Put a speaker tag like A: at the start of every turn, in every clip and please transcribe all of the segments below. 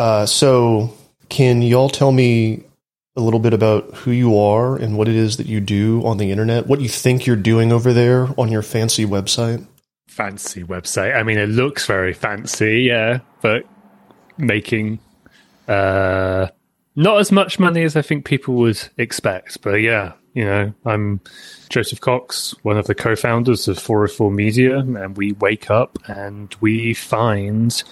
A: Uh, so, can y'all tell me a little bit about who you are and what it is that you do on the internet? What you think you're doing over there on your fancy website?
B: fancy website. I mean, it looks very fancy, yeah, but making uh, not as much money as I think people would expect. But yeah, you know, I'm Joseph Cox, one of the co-founders of 404 Media, and we wake up and we find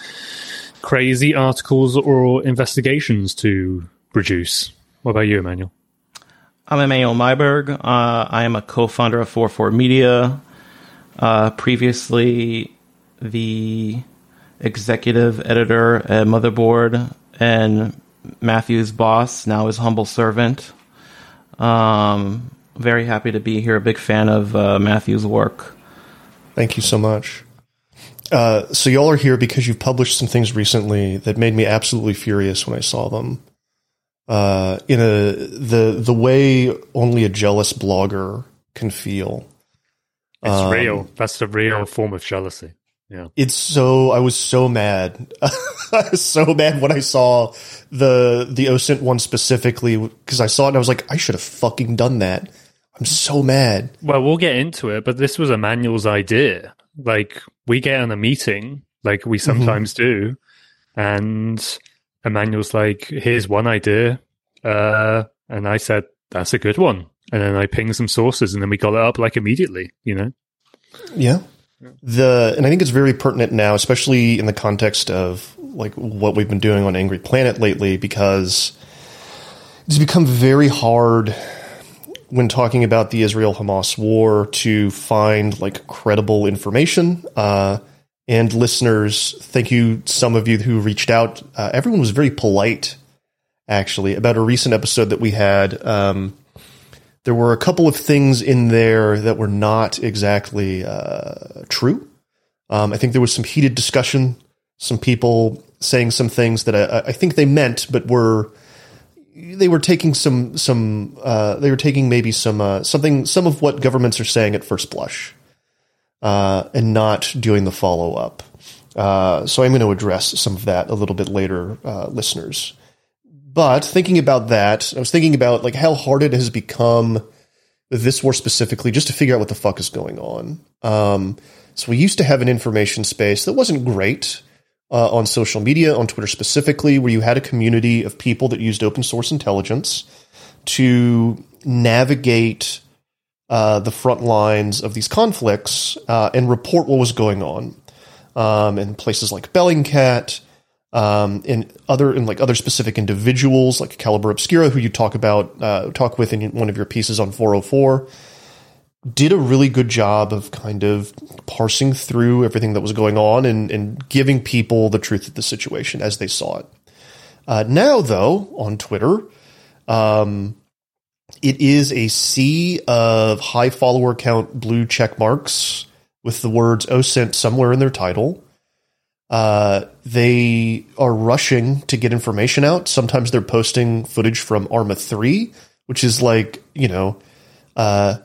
B: crazy articles or investigations to produce. What about you, Emanuel?
C: I'm Emanuel Maiberg. Uh, I am a co-founder of 404 Media. Uh, previously, the executive editor at Motherboard and Matthew's boss, now his humble servant. Um, very happy to be here. A big fan of uh, Matthew's work.
A: Thank you so much. Uh, so y'all are here because you've published some things recently that made me absolutely furious when I saw them. Uh, in a the the way only a jealous blogger can feel.
B: It's um, real. That's the real form of jealousy. Yeah.
A: It's so I was so mad. I was so mad when I saw the the OSINT one specifically because I saw it and I was like, I should have fucking done that. I'm so mad.
B: Well, we'll get into it, but this was Emanuel's idea. Like we get in a meeting, like we mm-hmm. sometimes mm-hmm. do, and Emanuel's like, "Here's one idea," uh, and I said, "That's a good one." and then I ping some sources, and then we got it up like immediately. You know.
A: Yeah. The and I think it's very pertinent now, especially in the context of like what we've been doing on Angry Planet lately, because it's become very hard when talking about the Israel Hamas war to find like credible information. Uh, and listeners, thank you, some of you who reached out. Uh, everyone was very polite, actually, about a recent episode that we had. Um, there were a couple of things in there that were not exactly uh, true. Um, I think there was some heated discussion, some people saying some things that I, I think they meant, but were they were taking some some uh, they were taking maybe some uh, something some of what governments are saying at first blush, uh, and not doing the follow up. Uh, so I'm going to address some of that a little bit later, uh, listeners. But thinking about that, I was thinking about like how hard it has become with this war specifically just to figure out what the fuck is going on. Um, so we used to have an information space that wasn't great uh, on social media, on Twitter specifically, where you had a community of people that used open source intelligence to navigate uh, the front lines of these conflicts uh, and report what was going on. Um, in places like Bellingcat, um, in other in like other specific individuals like Calibre Obscura, who you talk about uh, talk with in one of your pieces on 404, did a really good job of kind of parsing through everything that was going on and, and giving people the truth of the situation as they saw it. Uh, now, though, on Twitter, um, it is a sea of high follower count blue check marks with the words OSINT somewhere in their title. Uh, they are rushing to get information out. Sometimes they're posting footage from Arma 3, which is like, you know, uh,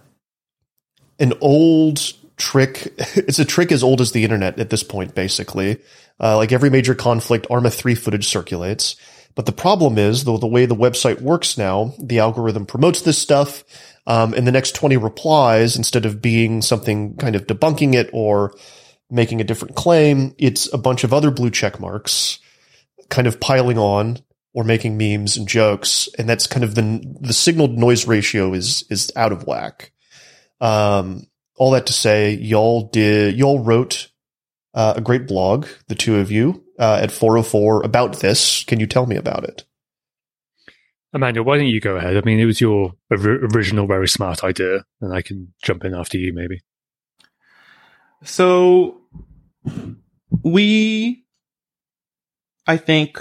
A: an old trick. It's a trick as old as the internet at this point, basically. Uh, like every major conflict, Arma 3 footage circulates. But the problem is, though, the way the website works now, the algorithm promotes this stuff, um, and the next 20 replies, instead of being something kind of debunking it or making a different claim. It's a bunch of other blue check marks kind of piling on or making memes and jokes. And that's kind of the, the signal to noise ratio is, is out of whack. Um, all that to say, y'all did, y'all wrote uh, a great blog, the two of you, uh, at 404 about this. Can you tell me about it?
B: Emanuel, why don't you go ahead? I mean, it was your original, very smart idea, and I can jump in after you, maybe.
C: So we I think,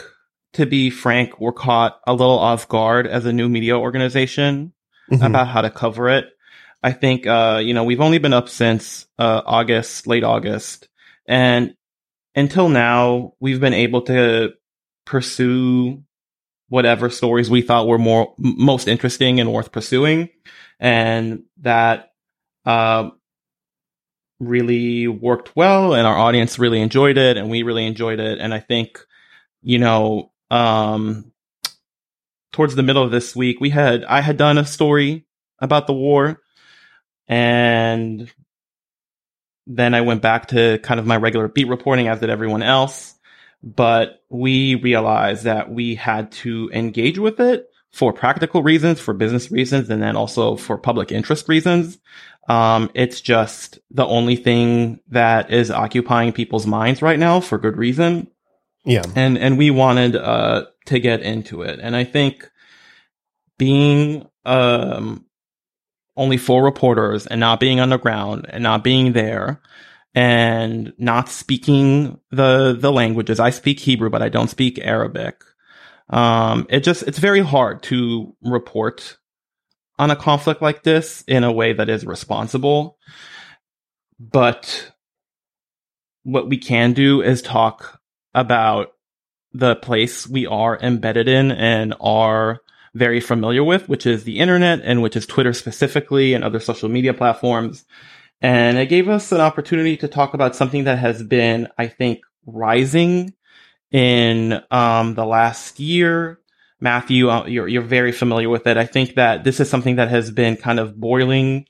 C: to be frank, we're caught a little off guard as a new media organization
A: Mhm.
C: about how to cover it. I think, uh, you know, we've only been up since uh, August, late August, and until now, we've been able to pursue whatever stories we thought were more most interesting and worth pursuing, and that uh, really worked well, and our audience really enjoyed it, and we really enjoyed it, and I think, you know, um, towards the middle of this week, we had I had done a story about the war, and then I went back to kind of my regular beat reporting, as did everyone else. But we realized that we had to engage with it for practical reasons, for business reasons, and then also for public interest reasons. Um, it's just the only thing that is occupying people's minds right now for good reason
A: Yeah.
C: and and we wanted uh to get into it and i think being um only four reporters and not being on the ground and not being there and not speaking the the languages. I speak hebrew but i don't speak arabic. Um it just it's very hard to report on a conflict like this in a way that is responsible. But what we can do is talk about the place we are embedded in and are very familiar with, which is the internet and which is Twitter specifically and other social media platforms. And it gave us an opportunity to talk about something that has been, I think, rising in um, the last year. Matthew, uh, you're, you're very familiar with it. I think that this is something that has been kind of boiling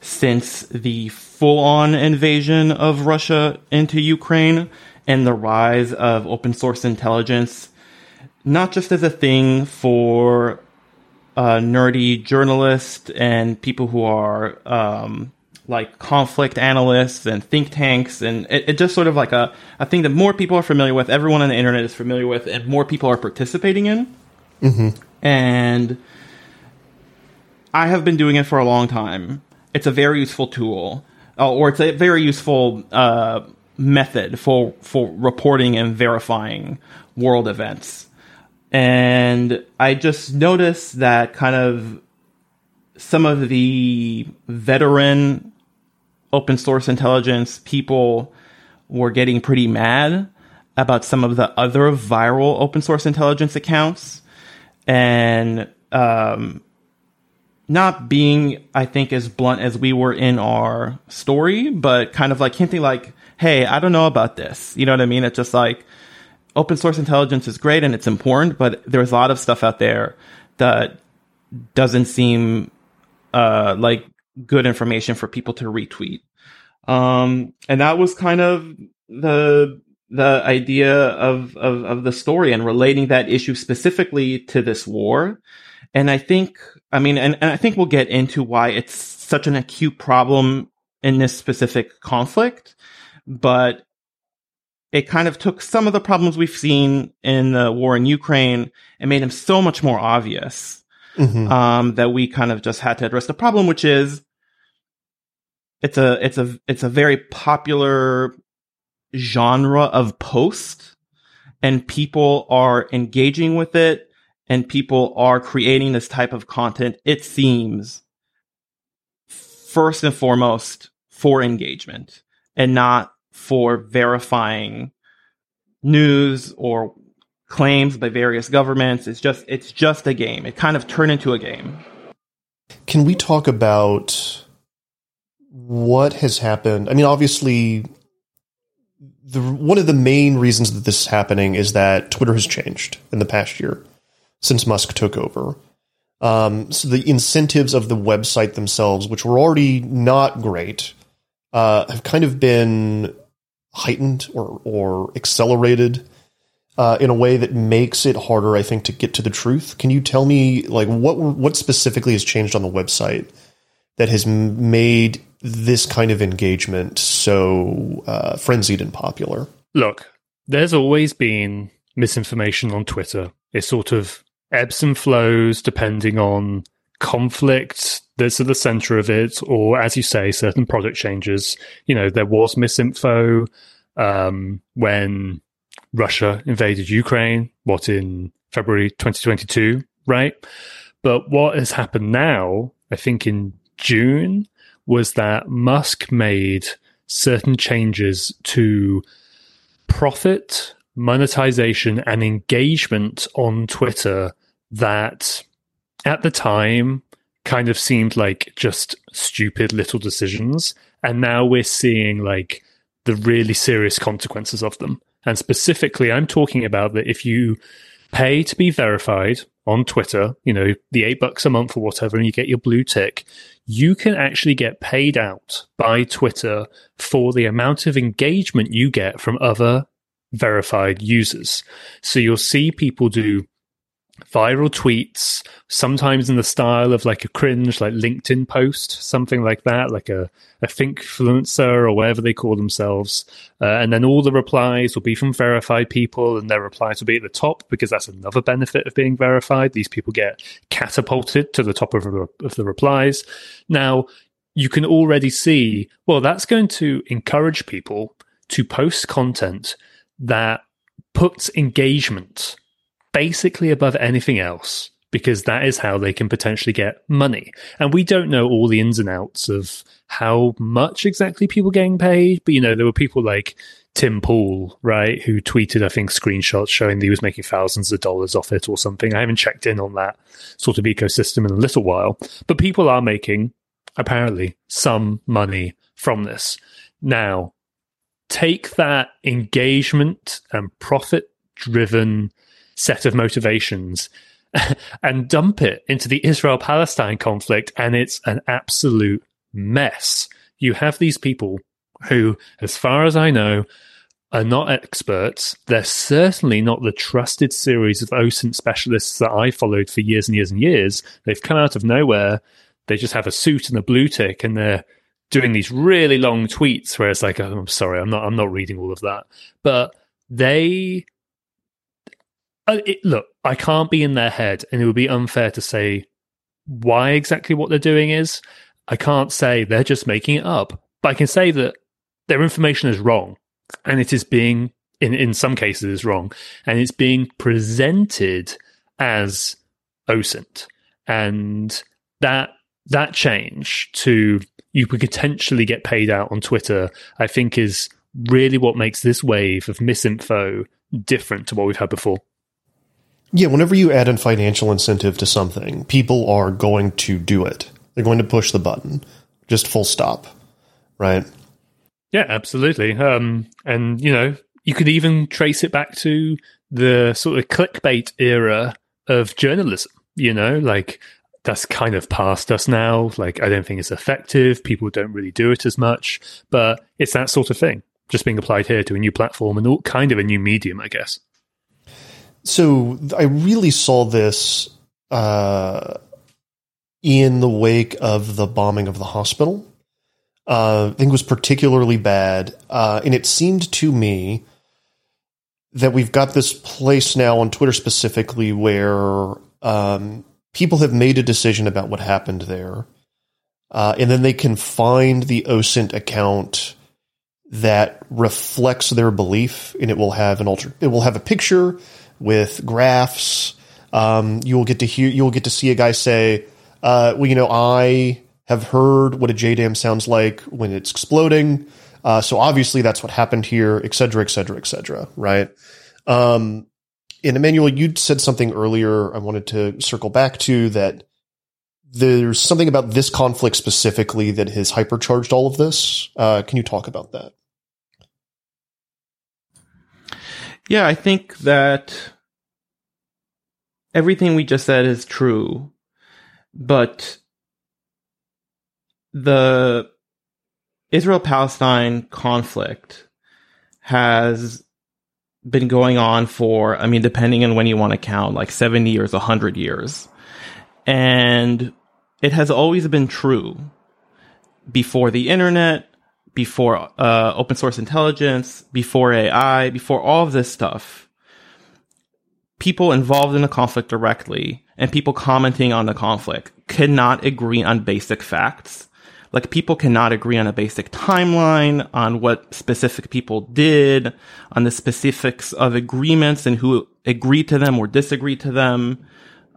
C: since the full on invasion of Russia into Ukraine and the rise of open source intelligence, not just as a thing for uh, nerdy journalists and people who are um, like conflict analysts and think tanks, and it, it just sort of like a, a thing that more people are familiar with, everyone on the internet is familiar with, and more people are participating in. And I have been doing it for a long time. It's a very useful tool, uh, or it's a very useful uh, method for for reporting and verifying world events. And I just noticed that kind of some of the veteran open source intelligence people were getting pretty mad about some of the other viral open source intelligence accounts and um, not being, I think, as blunt as we were in our story, but kind of like hinting like, hey, I don't know about this. You know what I mean? It's just like open source intelligence is great and it's important, but there's a lot of stuff out there that doesn't seem uh, like good information for people to retweet. Um, and that was kind of the the idea of, of of the story and relating that issue specifically to this war. And I think, I mean, and, and I think we'll get into why it's such an acute problem in this specific conflict, but it kind of took some of the problems we've seen in the war in Ukraine and made them so much more obvious
A: Mhm.
C: um, that we kind of just had to address the problem, which is it's a it's a it's a very popular genre of post, and people are engaging with it, and people are creating this type of content. It seems first and foremost for engagement, and not for verifying news or claims by various governments. It's just it's just a game. It kind of turned into a game.
A: Can we talk about what has happened? I mean, obviously, the one of the main reasons that this is happening is that Twitter has changed in the past year since Musk took over. Um, so the incentives of the website themselves, which were already not great, uh, have kind of been heightened or or accelerated uh, in a way that makes it harder, I think, to get to the truth. Can you tell me, like, what what specifically has changed on the website that has made this kind of engagement so uh, frenzied and popular?
B: Look, there's always been misinformation on Twitter. It sort of ebbs and flows depending on conflict that's at the center of it, or as you say, certain product changes. You know, there was misinfo um, when Russia invaded Ukraine, what in February 2022, right? But what has happened now, I think in June, was that Musk made certain changes to profit, monetization, and engagement on Twitter that at the time kind of seemed like just stupid little decisions. And now we're seeing like the really serious consequences of them. And specifically, I'm talking about that if you pay to be verified on Twitter, you know, the eight bucks a month or whatever, and you get your blue tick, you can actually get paid out by Twitter for the amount of engagement you get from other verified users. So you'll see people do viral tweets, sometimes in the style of like a cringe, like LinkedIn post, something like that, like a, a Thinkfluencer or whatever they call themselves. Uh, and then all the replies will be from verified people, and their replies will be at the top because that's another benefit of being verified. These people get catapulted to the top of, of the replies. Now, you can already see, well, that's going to encourage people to post content that puts engagement basically above anything else because that is how they can potentially get money. And we don't know all the ins and outs of how much exactly people are getting paid, but you know, there were people like Tim Pool, right, who tweeted, I think, screenshots showing that he was making thousands of dollars off it or something. I haven't checked in on that sort of ecosystem in a little while, but people are making apparently some money from this. Now, take that engagement and profit driven set of motivations and dump it into the Israel Palestine conflict, and it's an absolute mess. You have these people who, as far as I know, are not experts. They're certainly not the trusted series of OSINT specialists that I followed for years and years and years. They've come out of nowhere. They just have a suit and a blue tick, and they're doing these really long tweets where it's like, oh, I'm sorry, I'm not, I'm not reading all of that. But they Uh, it, look, I can't be in their head, and it would be unfair to say why exactly what they're doing is. I can't say they're just making it up, but I can say that their information is wrong, and it is being, in in some cases, is wrong, and it's being presented as OSINT, and that that change to you could potentially get paid out on Twitter, I think is really what makes this wave of misinfo different to what we've had before.
A: Yeah, whenever you add a financial incentive to something, people are going to do it. They're going to push the button, just full stop, right?
B: Yeah, absolutely. Um, and you know, you could even trace it back to the sort of clickbait era of journalism. You know, like that's kind of past us now. Like, I don't think it's effective. People don't really do it as much, but it's that sort of thing just being applied here to a new platform and all kind of a new medium, I guess.
A: So I really saw this uh, in the wake of the bombing of the hospital. Uh, I think it was particularly bad, uh, and it seemed to me that we've got this place now on Twitter specifically where um, people have made a decision about what happened there, uh, and then they can find the OSINT account that reflects their belief, and it will have an alter. It will have a picture with graphs. Um, you will get to hear, you will get to see a guy say, uh, "Well, you know, I have heard what a JDAM sounds like when it's exploding. Uh, so obviously that's what happened here, et cetera, et cetera, et cetera." Right? Um, and Emanuel, you said something earlier. I wanted to circle back to that. There's something about this conflict specifically that has hypercharged all of this. Uh, can you talk about that?
C: Yeah, I think that everything we just said is true, but the Israel Palestine conflict has been going on for, I mean, depending on when you want to count, like 70 years, 100 years. And it has always been true before the internet, before uh, open source intelligence, before AI, before all of this stuff, people involved in the conflict directly and people commenting on the conflict cannot agree on basic facts like people cannot agree on a basic timeline, on what specific people did, on the specifics of agreements and who agreed to them or disagreed to them.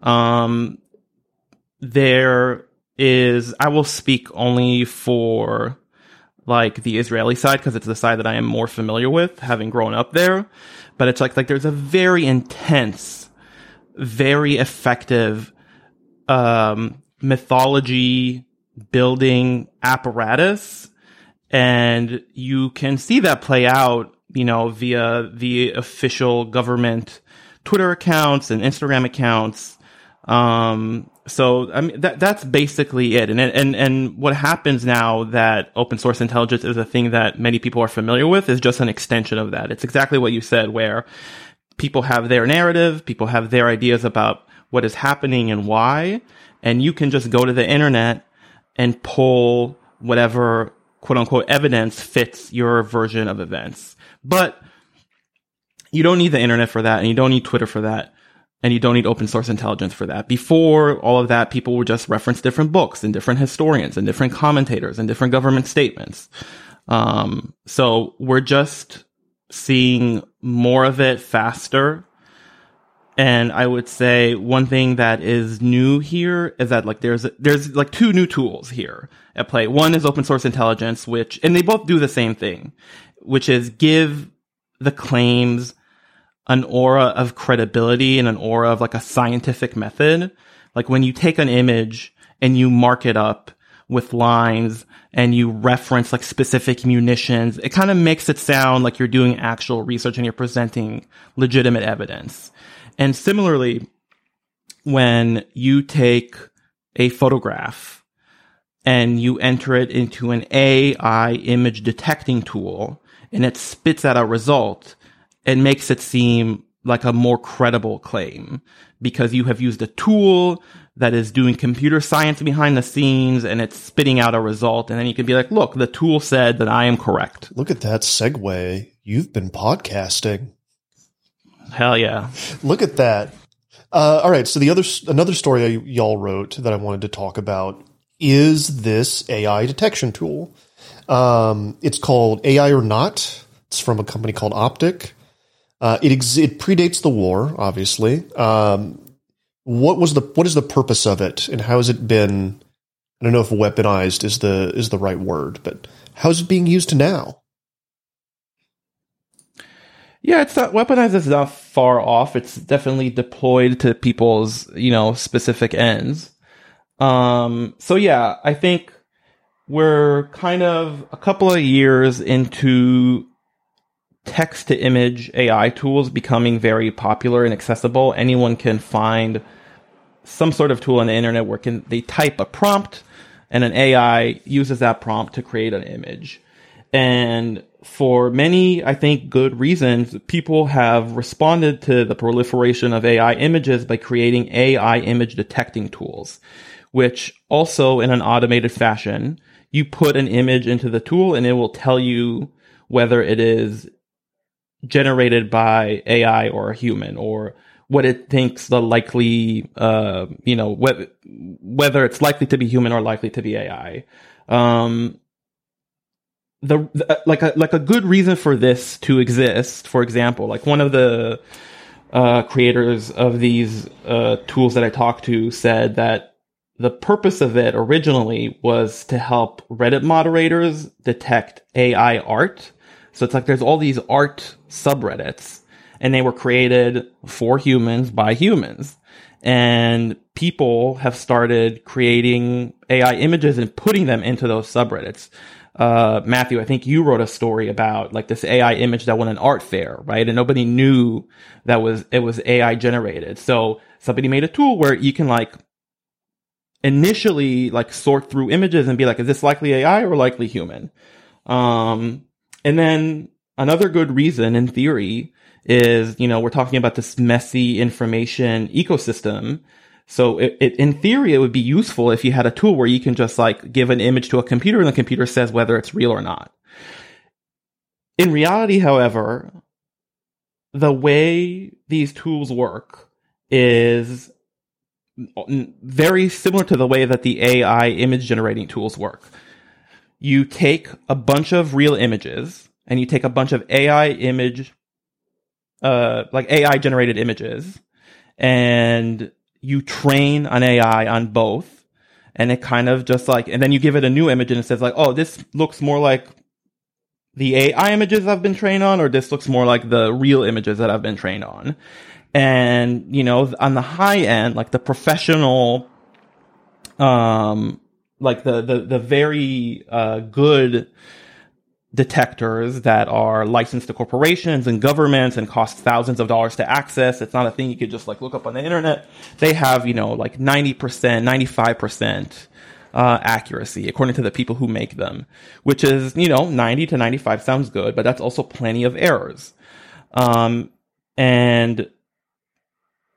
C: Um, there is, I will speak only for like the Israeli side because it's the side that I am more familiar with, having grown up there. But it's like like there's a very intense, very effective um, mythology building apparatus, and you can see that play out, you know, via the official government Twitter accounts and Instagram accounts. Um, so I mean that that's basically it. And and and what happens now that open source intelligence is a thing that many people are familiar with is just an extension of that. It's exactly what you said, where people have their narrative, people have their ideas about what is happening and why, and you can just go to the internet and pull whatever quote unquote evidence fits your version of events. But you don't need the internet for that, and you don't need Twitter for that and you don't need open source intelligence for that. Before all of that, people would just reference different books and different historians and different commentators and different government statements. Um, so we're just seeing more of it faster. And I would say one thing that is new here is that like there's there's like two new tools here at play. One is open source intelligence, which and they both do the same thing, which is give the claims an aura of credibility and an aura of like a scientific method. Like when you take an image and you mark it up with lines and you reference like specific munitions, it kind of makes it sound like you're doing actual research and you're presenting legitimate evidence. And similarly, when you take a photograph and you enter it into an AI image detecting tool and it spits out a result, it makes it seem like a more credible claim because you have used a tool that is doing computer science behind the scenes and it's spitting out a result. And then you can be like, look, the tool said that I am correct.
A: Look at that segue. You've been podcasting.
C: Hell yeah.
A: Look at that. Uh, all right. So the other, another story I, y'all wrote that I wanted to talk about is this AI detection tool. Um, it's called AI or Not. It's from a company called Optic. Uh, it ex- it predates the war, obviously. Um, what was the what is the purpose of it, and how has it been? I don't know if weaponized is the is the right word, but how is it being used now?
C: Yeah, it's not weaponized. It's not far off. It's definitely deployed to people's you know specific ends. Um, so yeah, I think we're kind of a couple of years into text to image AI tools becoming very popular and accessible. Anyone can find some sort of tool on the internet where can they type a prompt and an AI uses that prompt to create an image. And for many, I think, good reasons, people have responded to the proliferation of AI images by creating AI image detecting tools, which also in an automated fashion, you put an image into the tool and it will tell you whether it is generated by AI or a human or what it thinks the likely, uh, you know, whether, whether it's likely to be human or likely to be AI. Um, the, the, like a like a good reason for this to exist, for example, like one of the uh, creators of these uh, tools that I talked to said that the purpose of it originally was to help Reddit moderators detect AI art so it's like there's all these art subreddits and they were created for humans by humans. And people have started creating AI images and putting them into those subreddits. Uh, Matthew, I think you wrote a story about like this AI image that won an art fair, right? And nobody knew that was, it was AI generated. So somebody made a tool where you can like initially like sort through images and be like, is this likely AI or likely human? Um, and then another good reason in theory is, you know, we're talking about this messy information ecosystem. So it, it, in theory, it would be useful if you had a tool where you can just like give an image to a computer and the computer says whether it's real or not. In reality, however, the way these tools work is very similar to the way that the AI image generating tools work. You take a bunch of real images and you take a bunch of AI image, uh, like AI generated images, and you train an AI on both. And it kind of just like, and then you give it a new image and it says like, oh, this looks more like the AI images I've been trained on, or this looks more like the real images that I've been trained on. And, you know, on the high end, like the professional, um, like the, the, the very, uh, good detectors that are licensed to corporations and governments and cost thousands of dollars to access. It's not a thing you could just like look up on the internet. They have, you know, like 90%, 95%, uh, accuracy according to the people who make them, which is, you know, 90 to 95 sounds good, but that's also plenty of errors. Um, and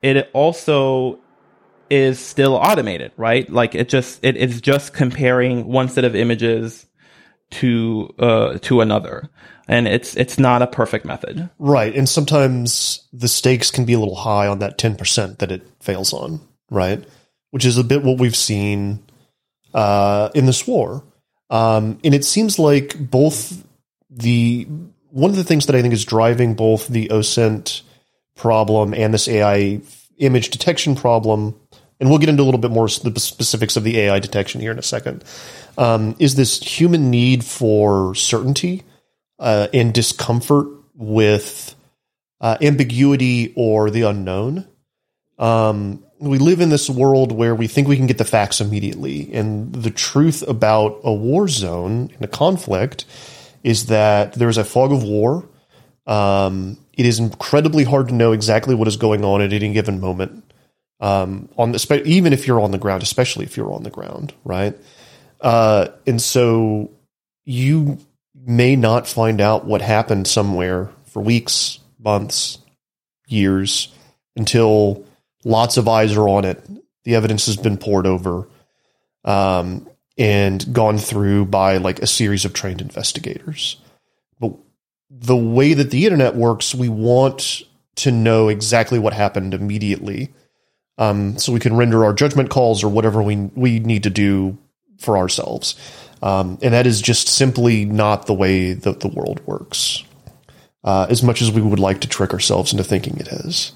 C: it also is still automated, right? Like it just, it is just comparing one set of images to, uh, to another. And it's, it's not a perfect method.
A: Right. And sometimes the stakes can be a little high on that 10% that it fails on, right? Which is a bit what we've seen uh, in this war. Um, and it seems like both the one of the things that I think is driving both the OSINT problem and this AI image detection problem, and we'll get into a little bit more the specifics of the AI detection here in a second, um, is this human need for certainty uh, and discomfort with uh, ambiguity or the unknown. Um, we live in this world where we think we can get the facts immediately. And the truth about a war zone and a conflict is that there's a fog of war. Um, it is incredibly hard to know exactly what is going on at any given moment. Um, on the, even if you're on the ground, especially if you're on the ground, right? Uh, and so you may not find out what happened somewhere for weeks, months, years until Lots of eyes are on it. The evidence has been poured over um, and gone through by like a series of trained investigators. But the way that the internet works, we want to know exactly what happened immediately, um, so we can render our judgment calls or whatever we we need to do for ourselves. Um, and that is just simply not the way that the world works. Uh, as much as we would like to trick ourselves into thinking it is.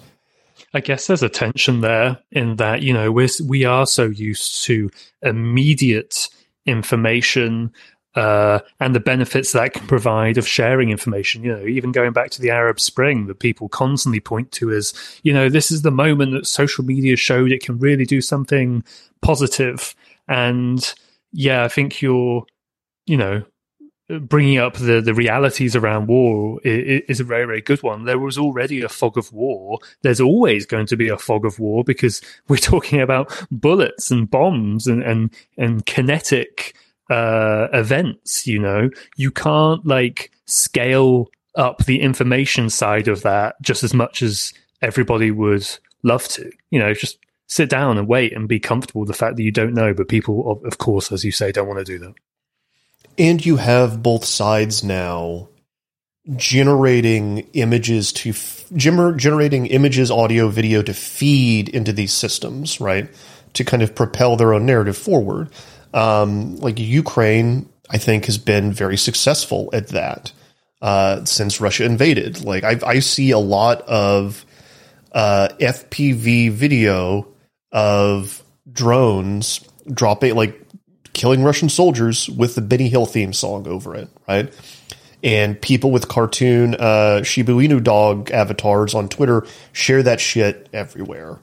B: I guess there's a tension there in that you know we're we are so used to immediate information uh, and the benefits that can provide of sharing information. You know, even going back to the Arab Spring, that people constantly point to as you know this is the moment that social media showed it can really do something positive. And yeah, I think you're you know bringing up the, the realities around war is, a very, very good one. There was already a fog of war. There's always going to be a fog of war because we're talking about bullets and bombs and, and, and kinetic uh, events, you know. You can't like scale up the information side of that just as much as everybody would love to. You know, just sit down and wait and be comfortable with the fact that you don't know. But people, of course, as you say, don't want to do that
A: and you have both sides now generating images to f- generating images, audio, video to feed into these systems, right? To kind of propel their own narrative forward. Um, like Ukraine, I think, has been very successful at that uh, since Russia invaded. Like I, I see a lot of uh, FPV video of drones dropping like killing Russian soldiers with the Benny Hill theme song over it, right? And people with cartoon uh, Shiba Inu dog avatars on Twitter share that shit everywhere.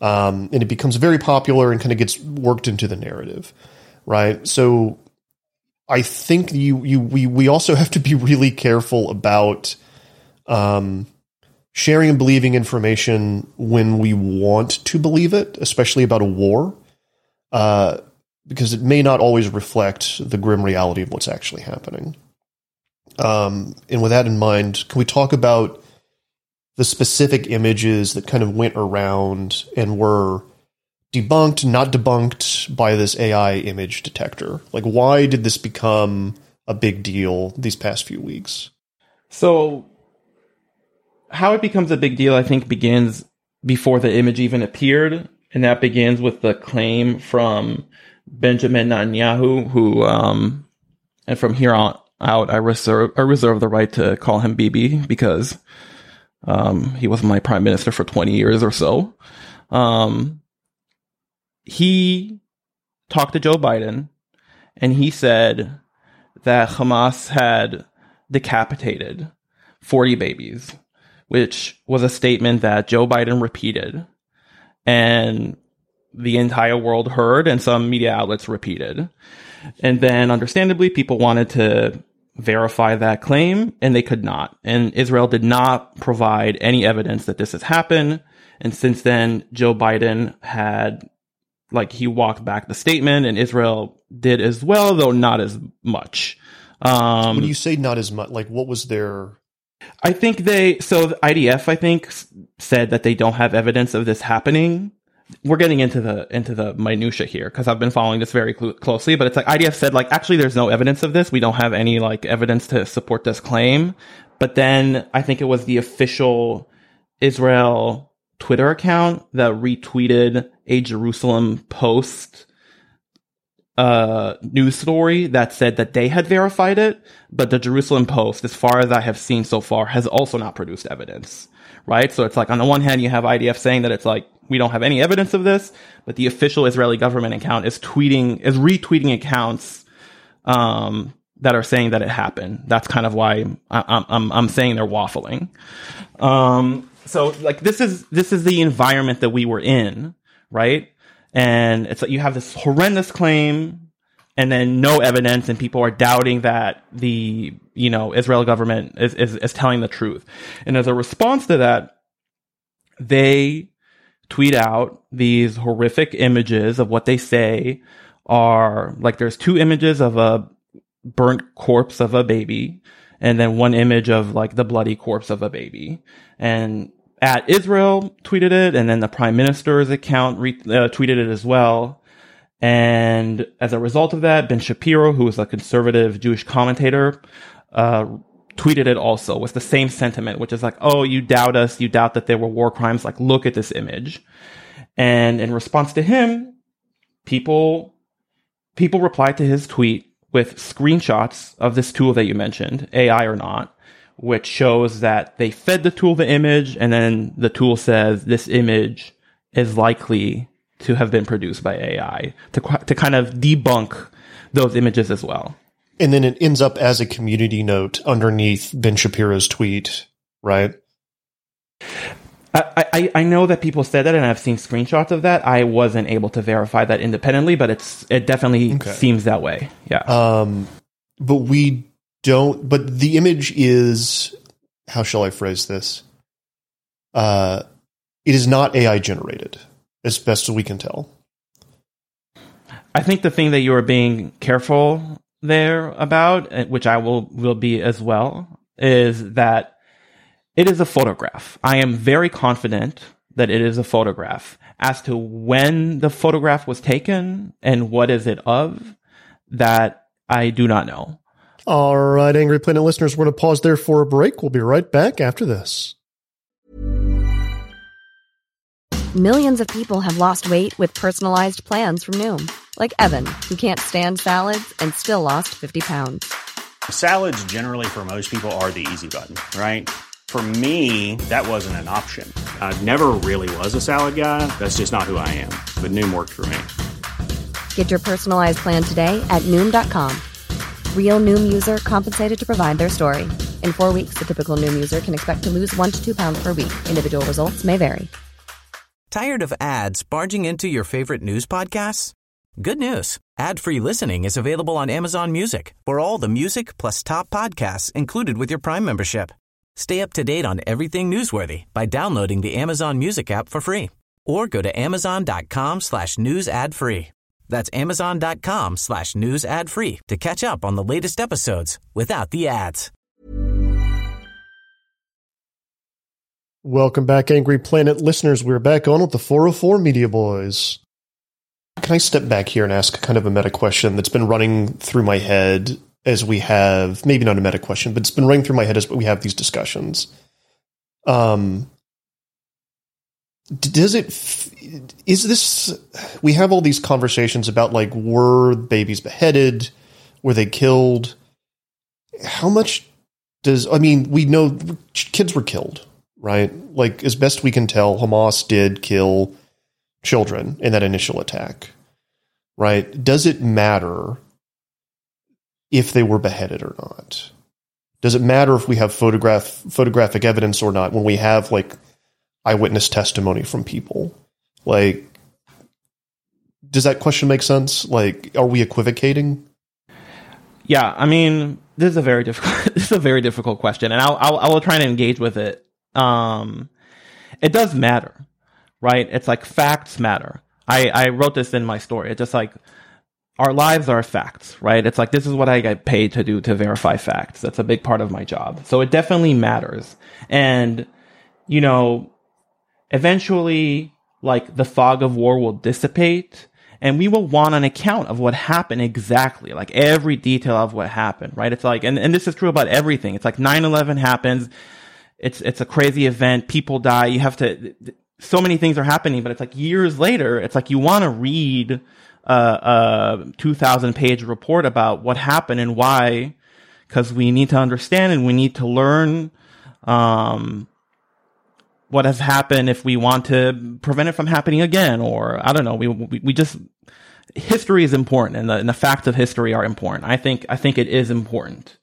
A: Um, and it becomes very popular and kind of gets worked into the narrative, right? So I think you you we we also have to be really careful about um, sharing and believing information when we want to believe it, especially about a war. Uh, because it may not always reflect the grim reality of what's actually happening. Um, and with that in mind, can we talk about the specific images that kind of went around and were debunked, not debunked by this AI image detector? Like, why did this become a big deal these past few weeks?
C: So, how it becomes a big deal, I think, begins before the image even appeared. And that begins with the claim from Benjamin Netanyahu, who um, and from here on out, I reserve I reserve the right to call him Bibi because um, he was my prime minister for 20 years or so. Um, he talked to Joe Biden and he said that Hamas had decapitated 40 babies, which was a statement that Joe Biden repeated and the entire world heard and some media outlets repeated. And then understandably, people wanted to verify that claim and they could not. And Israel did not provide any evidence that this has happened. And since then, Joe Biden had, like, he walked back the statement and Israel did as well, though not as much. Um,
A: when you say not as much, like, what was their.
C: I think they, so the IDF, I think, said that they don't have evidence of this happening we're getting into the into the minutia here because I've been following this very cl- closely. But it's like IDF said, like actually, there's no evidence of this. We don't have any like evidence to support this claim. But then I think it was the official Israel Twitter account that retweeted a Jerusalem Post uh, news story that said that they had verified it, but the Jerusalem Post, as far as I have seen so far, has also not produced evidence. Right? So it's like on the one hand, you have IDF saying that it's like we don't have any evidence of this, but the official Israeli government account is tweeting, is retweeting accounts, um, that are saying that it happened. That's kind of why I'm, I'm, I'm saying they're waffling. Um, so like this is, this is the environment that we were in, right? And it's like you have this horrendous claim and then no evidence and people are doubting that the, you know, Israeli government is, is, is telling the truth. And as a response to that, they tweet out these horrific images of what they say are like there's two images of a burnt corpse of a baby and then one image of like the bloody corpse of a baby and at Israel tweeted it and then the prime minister's account re- uh, tweeted it as well and as a result of that Ben Shapiro who is a conservative Jewish commentator uh, tweeted it also with the same sentiment, which is like, oh, you doubt us, you doubt that there were war crimes. Like, look at this image. And in response to him, people people replied to his tweet with screenshots of this tool that you mentioned, AI or not, which shows that they fed the tool the image, and then the tool says this image is likely to have been produced by AI to to kind of debunk those images as well
A: and then it ends up as a community note underneath Ben Shapiro's tweet, right?
C: I, I, I know that people said that, and I've seen screenshots of that. I wasn't able to verify that independently, but it's it definitely okay. seems that way. Yeah.
A: Um, but we don't. But the image is how shall I phrase this? Uh, it is not AI generated, as best as we can tell.
C: I think the thing that you are being careful there about, uh, which I will will be as well, is that it is a photograph. I am very confident that it is a photograph. As to when the photograph was taken and what is it of, that I do not know.
A: All right, Angry Planet listeners, we're going to pause there for a break. We'll be right back after this.
D: Millions of people have lost weight with personalized plans from Noom like Evan, who can't stand salads and still lost 50 pounds.
E: Salads, generally, for most people, are the easy button, right? For me, that wasn't an option. I never really was a salad guy. That's just not who I am. But Noom worked for me.
D: Get your personalized plan today at Noom.com. Real Noom user compensated to provide their story. In four weeks, the typical Noom user can expect to lose one to two pounds per week. Individual results may vary.
F: Tired of ads barging into your favorite news podcasts? Good news. Ad-free listening is available on Amazon Music for all the music plus top podcasts included with your Prime membership. Stay up to date on everything newsworthy by downloading the Amazon Music app for free or go to amazon.com slash news ad free. That's amazon.com slash news ad free to catch up on the latest episodes without the ads.
A: Welcome back, Angry Planet listeners. We're back on with the 404 Media Boys. Can I step back here and ask kind of a meta question that's been running through my head as we have maybe not a meta question, but it's been running through my head as we have these discussions. Um, does it is this we have all these conversations about like were babies beheaded were they killed how much does I mean we know kids were killed, right? Like as best we can tell, Hamas did kill children in that initial attack, right? Does it matter if they were beheaded or not? Does it matter if we have photograph photographic evidence or not when we have like eyewitness testimony from people? Like does that question make sense? Like are we equivocating?
C: Yeah, I mean, this is a very difficult this is a very difficult question and I'll, I'll I will try and engage with it. Um it does matter, right? It's like facts matter. I I wrote this in my story. It's just like our lives are facts, right? It's like this is what I get paid to do to verify facts. That's a big part of my job. So it definitely matters. And you know, eventually like the fog of war will dissipate and we will want an account of what happened exactly, like every detail of what happened, right? It's like, and, and this is true about everything. It's like 9-11 happens. It's, it's a crazy event. People die. You have to, so many things are happening, but it's like years later, it's like you want to read a, a 2000 page report about what happened and why, because we need to understand and we need to learn, um, what has happened if we want to prevent it from happening again, or I don't know, we, we, we just, history is important and the, and the facts of history are important. I think, I think it is important.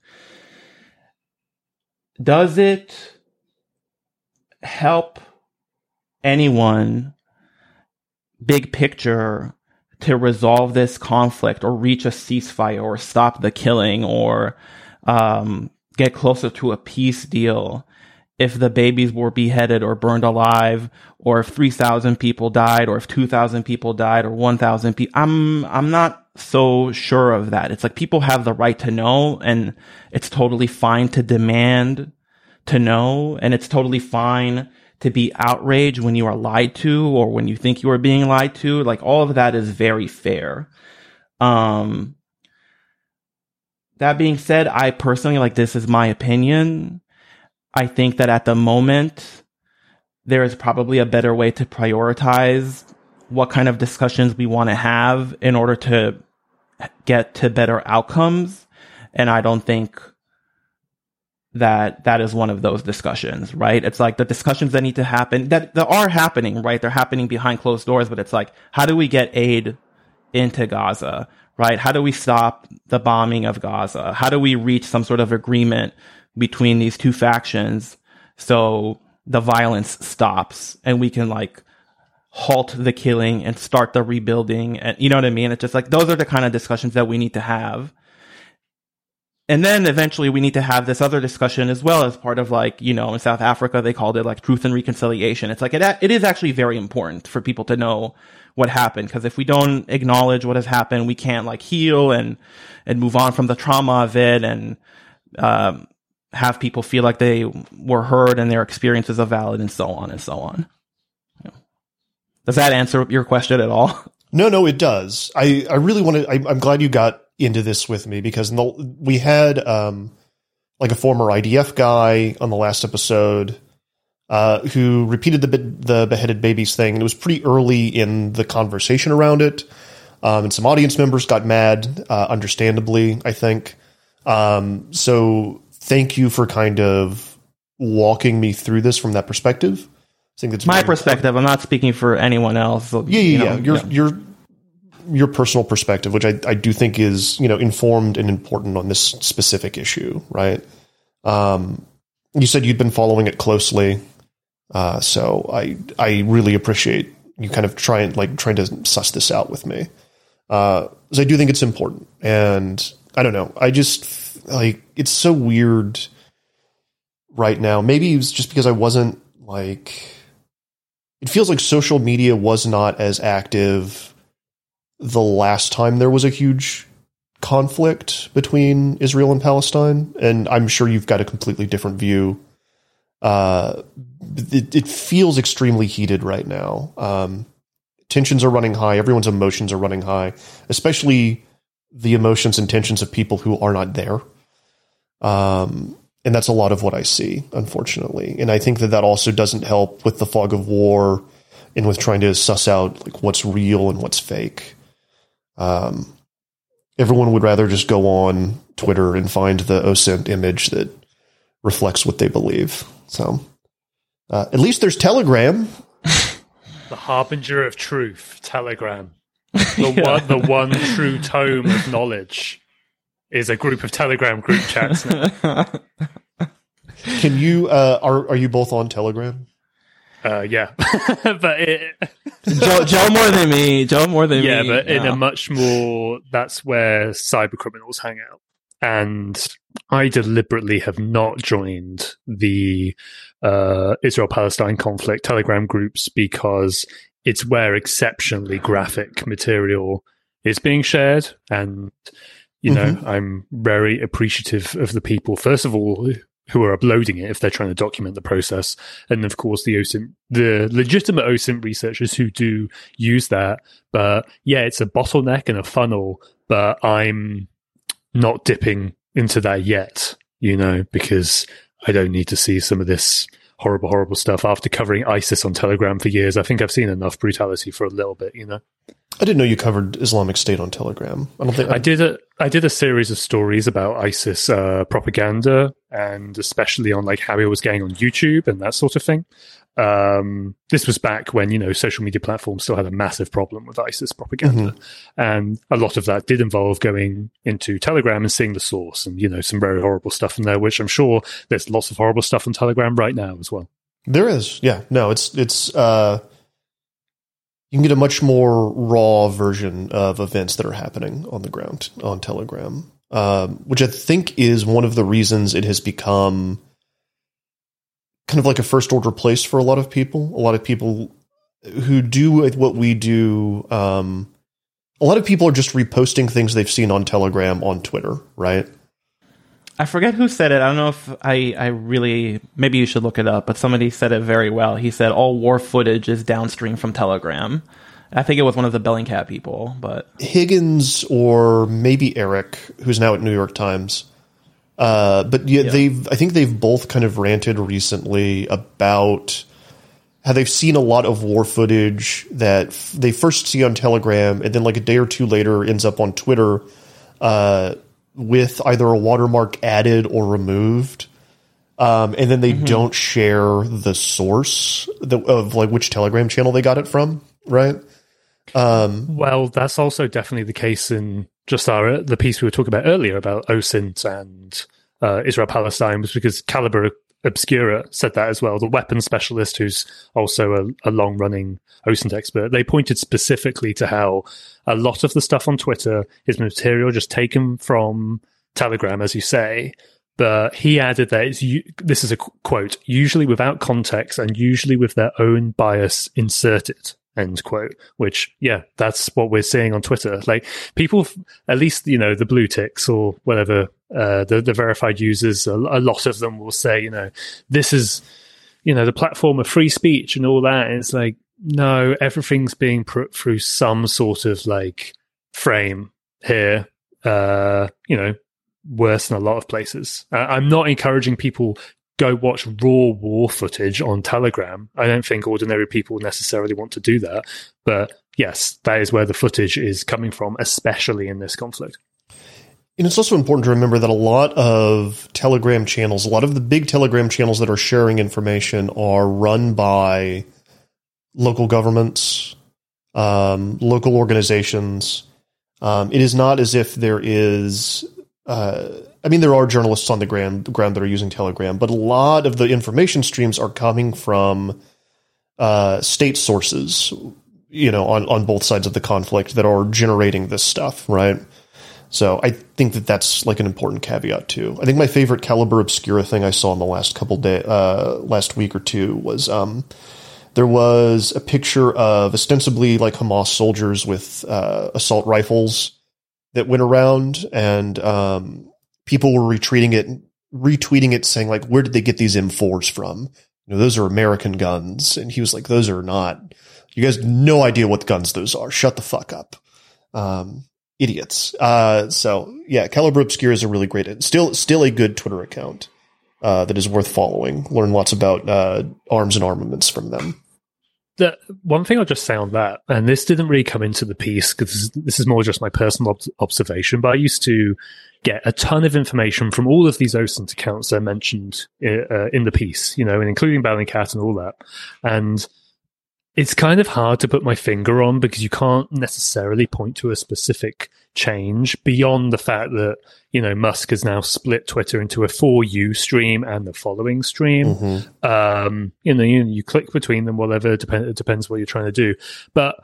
C: Does it help anyone big picture to resolve this conflict or reach a ceasefire or stop the killing or um, get closer to a peace deal if the babies were beheaded or burned alive or if 3000 people died or if 2000 people died or 1000 people i'm i'm not so sure of that it's like people have the right to know and it's totally fine to demand to know and it's totally fine to be outraged when you are lied to or when you think you are being lied to. Like all of that is very fair. Um, that being said, I personally, like, this is my opinion. I think that at the moment, there is probably a better way to prioritize what kind of discussions we want to have in order to get to better outcomes. And I don't think that that is one of those discussions, right? It's like the discussions that need to happen that, that are happening, right? They're happening behind closed doors, but it's like, how do we get aid into Gaza, right? How do we stop the bombing of Gaza? How do we reach some sort of agreement between these two factions so the violence stops and we can like halt the killing and start the rebuilding and you know what I mean? It's just like those are the kind of discussions that we need to have and then eventually we need to have this other discussion as well as part of like, you know, in South Africa, they called it like truth and reconciliation. It's like, it, it is actually very important for people to know what happened. Cause if we don't acknowledge what has happened, we can't like heal and, and move on from the trauma of it and, um, have people feel like they were heard and their experiences are valid and so on and so on. Does that answer your question at all?
A: No, no, it does. I, I really want to, I'm glad you got into this with me because the, we had um, like a former IDF guy on the last episode uh, who repeated the the beheaded babies thing, and it was pretty early in the conversation around it. Um, and some audience members got mad, uh, understandably, I think. Um, so thank you for kind of walking me through this from that perspective. I think that's
C: my perspective. Important. I'm not speaking for anyone else.
A: Yeah, yeah, you know, yeah. You're yeah. you're your personal perspective, which I, I do think is you know informed and important on this specific issue, right? Um, you said you'd been following it closely, uh, so I I really appreciate you kind of trying like trying to suss this out with me, uh, because I do think it's important, and I don't know, I just like it's so weird right now. Maybe it was just because I wasn't like. It feels like social media was not as active the last time there was a huge conflict between Israel and Palestine, and I'm sure you've got a completely different view. Uh, it, it, feels extremely heated right now. Um, tensions are running high. Everyone's emotions are running high, especially the emotions and tensions of people who are not there. Um, and that's a lot of what I see, unfortunately. And I think that that also doesn't help with the fog of war and with trying to suss out like what's real and what's fake. Um, everyone would rather just go on Twitter and find the OSINT image that reflects what they believe. So uh, at least there's Telegram.
B: The harbinger of truth, Telegram. The, yeah. one, the one true tome of knowledge is a group of Telegram group chats.
A: Can you uh, are are you both on Telegram?
B: Uh, yeah, but it,
C: Joe, Joe more than me. Joe more than
B: yeah,
C: me.
B: but in a much more that's where cyber criminals hang out, and I deliberately have not joined the uh, Israel Palestine conflict Telegram groups because it's where exceptionally graphic material is being shared, and you know mm-hmm. I'm very appreciative of the people. First of all, who are uploading it if they're trying to document the process, and of course the OSINT, the legitimate OSINT researchers who do use that. But yeah, it's a bottleneck and a funnel, but I'm not dipping into that yet, you know, because I don't need to see some of this horrible, horrible stuff after covering ISIS on Telegram for years. I think I've seen enough brutality for a little bit, you know.
A: I didn't know you covered Islamic State on Telegram. I don't think I,
B: I did a I did a series of stories about ISIS uh, propaganda, and especially on like how it was getting on YouTube and that sort of thing. Um, this was back when you know social media platforms still had a massive problem with ISIS propaganda, mm-hmm. and a lot of that did involve going into Telegram and seeing the source, and you know some very horrible stuff in there. Which I'm sure there's lots of horrible stuff on Telegram right now as well.
A: There is, yeah. No, it's it's. Uh you can get a much more raw version of events that are happening on the ground on Telegram, um, which I think is one of the reasons it has become kind of like a first order place for a lot of people. A lot of people who do what we do. Um, a lot of people are just reposting things they've seen on Telegram on Twitter, right?
C: I forget who said it. I don't know if I, I really maybe you should look it up, but somebody said it very well. He said all war footage is downstream from Telegram. I think it was one of the Bellingcat people, but
A: Higgins or maybe Eric, who's now at New York Times. Uh, but yeah, yeah, they've I think they've both kind of ranted recently about how they've seen a lot of war footage that f- they first see on Telegram, and then like a day or two later ends up on Twitter. Uh, with either a watermark added or removed. Um, and then they mm-hmm. don't share the source of like which Telegram channel they got it from, right?
B: Um, well, that's also definitely the case in just our the piece we were talking about earlier about OSINT and uh, Israel Palestine was because Calibre Obscura said that as well. The weapons specialist, who's also a, a long running OSINT expert, they pointed specifically to how a lot of the stuff on Twitter is material just taken from Telegram, as you say. But he added that it's, this is a quote, usually without context and usually with their own bias inserted end quote which yeah that's what we're seeing on twitter. Like people at least you know the blue ticks or whatever uh, the, the verified users a, a, lot of them will say you know this is you know the platform of free speech and all that. And it's like no everything's being put through some sort of like frame here uh you know worse than a lot of places. Uh, i'm not encouraging people go watch raw war footage on Telegram. I don't think ordinary people necessarily want to do that. But yes, that is where the footage is coming from, especially in this conflict.
A: And it's also important to remember that a lot of Telegram channels, a lot of the big Telegram channels that are sharing information are run by local governments, um, local organizations. Um, it is not as if there is uh, I mean, there are journalists on the ground, ground that are using Telegram, but a lot of the information streams are coming from uh, state sources, you know, on, on both sides of the conflict that are generating this stuff, right? So I think that that's like an important caveat too. I think my favorite Calibre Obscura thing I saw in the last couple day, uh, last week or two was um, there was a picture of ostensibly like Hamas soldiers with uh, assault rifles that went around, and um, people were retweeting it, retweeting it, saying like, "Where did they get these M4s from? You know, those are American guns." And he was like, "Those are not. You guys no idea what guns those are. Shut the fuck up." Um, idiots. Uh, so yeah, Calibre Obscura is a really great, still, still a good Twitter account, uh, that is worth following. Learn lots about, uh, arms and armaments from them.
B: The one thing I'll just say on that, and this didn't really come into the piece because this is more just my personal ob- observation, but I used to get a ton of information from all of these OSINT accounts that I mentioned uh, in the piece, you know, and including Bellingcat and all that. And it's kind of hard to put my finger on because you can't necessarily point to a specific change beyond the fact that you know Musk has now split Twitter into a for you stream and the following stream. Mm-hmm. Um, you know, you, you click between them, whatever. Depend, it depends what you're trying to do, but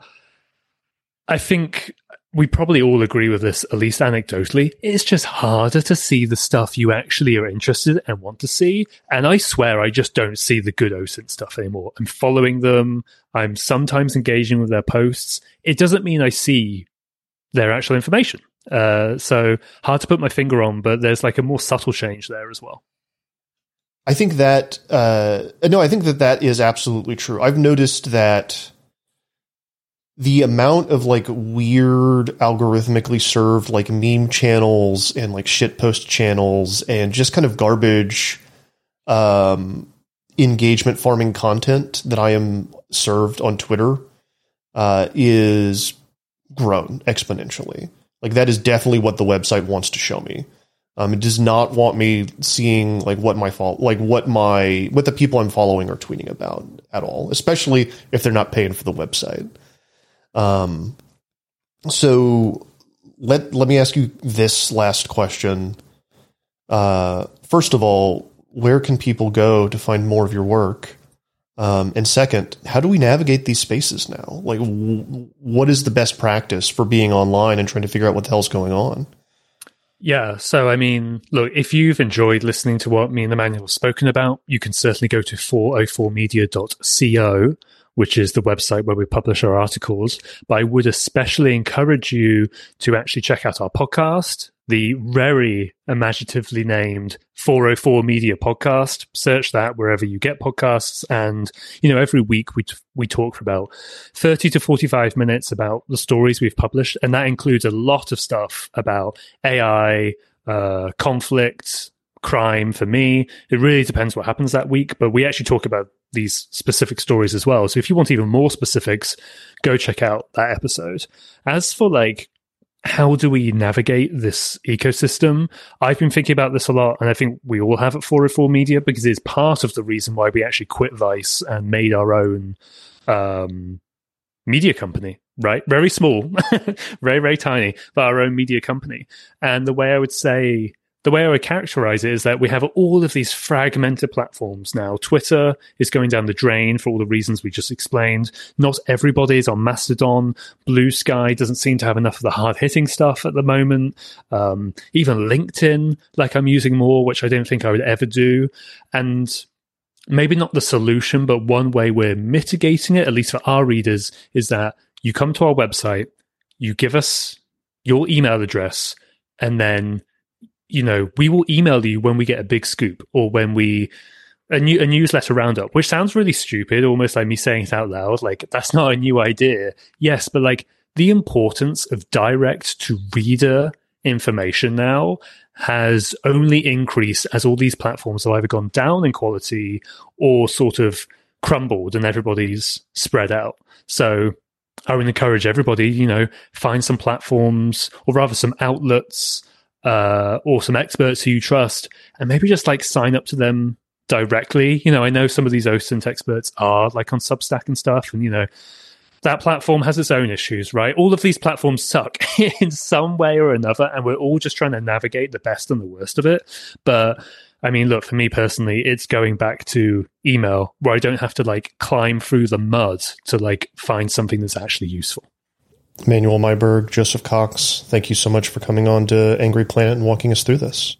B: I think we probably all agree with this, at least anecdotally. It's just harder to see the stuff you actually are interested and want to see. And I swear I just don't see the good OSINT stuff anymore. I'm following them. I'm sometimes engaging with their posts. It doesn't mean I see their actual information. Uh, so hard to put my finger on, but there's like a more subtle change there as well.
A: I think that, uh, no, I think that that is absolutely true. I've noticed that the amount of like weird algorithmically served like meme channels and like shitpost channels and just kind of garbage um, engagement farming content that I am served on Twitter uh, is grown exponentially. Like that is definitely what the website wants to show me. Um, it does not want me seeing like what my fault, like what my what the people I'm following are tweeting about at all, especially if they're not paying for the website. Um, so let let me ask you this last question. Uh, first of all, where can people go to find more of your work? Um, and second, how do we navigate these spaces now? Like, w- what is the best practice for being online and trying to figure out what the hell's going on?
B: Yeah. So, I mean, look, if you've enjoyed listening to what me and Emanuel have spoken about, you can certainly go to 404media.co which is the website where we publish our articles. But I would especially encourage you to actually check out our podcast, the very imaginatively named 404 Media Podcast. Search that wherever you get podcasts. And, you know, every week we, t- we talk for about 30 to 45 minutes about the stories we've published. And that includes a lot of stuff about AI, uh, conflict, crime for me. It really depends what happens that week, but we actually talk about these specific stories as well. So if you want even more specifics, go check out that episode. As for like how do we navigate this ecosystem? I've been thinking about this a lot, and I think we all have at 404 Media because it's part of the reason why we actually quit Vice and made our own um, media company, right? Very small, very, very tiny, but our own media company. And the way I would say the way I would characterize it is that we have all of these fragmented platforms now. Twitter is going down the drain for all the reasons we just explained. Not everybody is on Mastodon. Blue Sky doesn't seem to have enough of the hard hitting stuff at the moment. Um, even LinkedIn, like I'm using more, which I don't think I would ever do. And maybe not the solution, but one way we're mitigating it, at least for our readers, is that you come to our website, you give us your email address, and then you know, we will email you when we get a big scoop or when we a new a newsletter roundup, which sounds really stupid, almost like me saying it out loud. Like that's not a new idea. Yes, but like the importance of direct to reader information now has only increased as all these platforms have either gone down in quality or sort of crumbled and everybody's spread out. So I would encourage everybody, you know, find some platforms or rather some outlets uh, or some experts who you trust, and maybe just like sign up to them directly. You know, I know some of these OSINT experts are like on Substack and stuff, and you know, that platform has its own issues, right? All of these platforms suck in some way or another, and we're all just trying to navigate the best and the worst of it. But I mean, look, for me personally, it's going back to email where I don't have to like climb through the mud to like find something that's actually useful.
A: Manuel Maiberg, Joseph Cox, thank you so much for coming on to Angry Planet and walking us through this.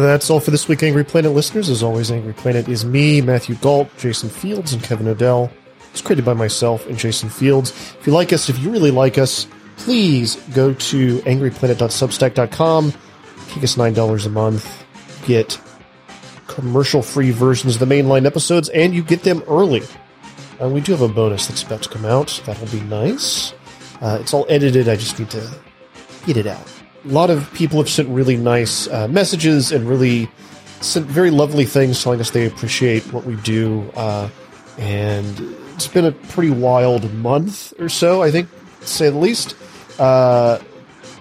A: That's all for this week, Angry Planet listeners. As always, Angry Planet is me, Matthew Gault, Jason Fields, and Kevin Knodell. It's created by myself and Jason Fields. If you like us, if you really like us, please go to angryplanet.substack.com. kick us $9 a month, get commercial free versions of the mainline episodes, and you get them early. Uh, we do have a bonus that's about to come out. That'll be nice. Uh, it's all edited. I just need to get it out. A lot of people have sent really nice uh, messages and really sent very lovely things telling us they appreciate what we do. Uh, and it's been a pretty wild month or so, I think, to say the least. Uh,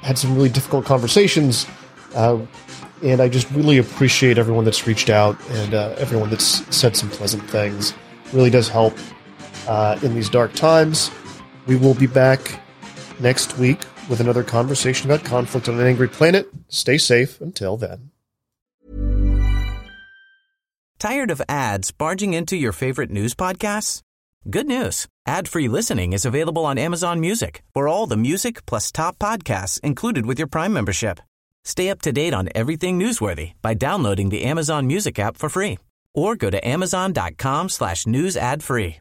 A: had some really difficult conversations. Uh, and I just really appreciate everyone that's reached out and uh, everyone that's said some pleasant things. really does help uh, in these dark times. We will be back next week with another conversation about conflict on an angry planet. Stay safe until then.
F: Tired of ads barging into your favorite news podcasts? Good news. Ad-free listening is available on Amazon Music for all the music plus top podcasts included with your Prime membership. Stay up to date on everything newsworthy by downloading the Amazon Music app for free or go to amazon.com slash news ad free.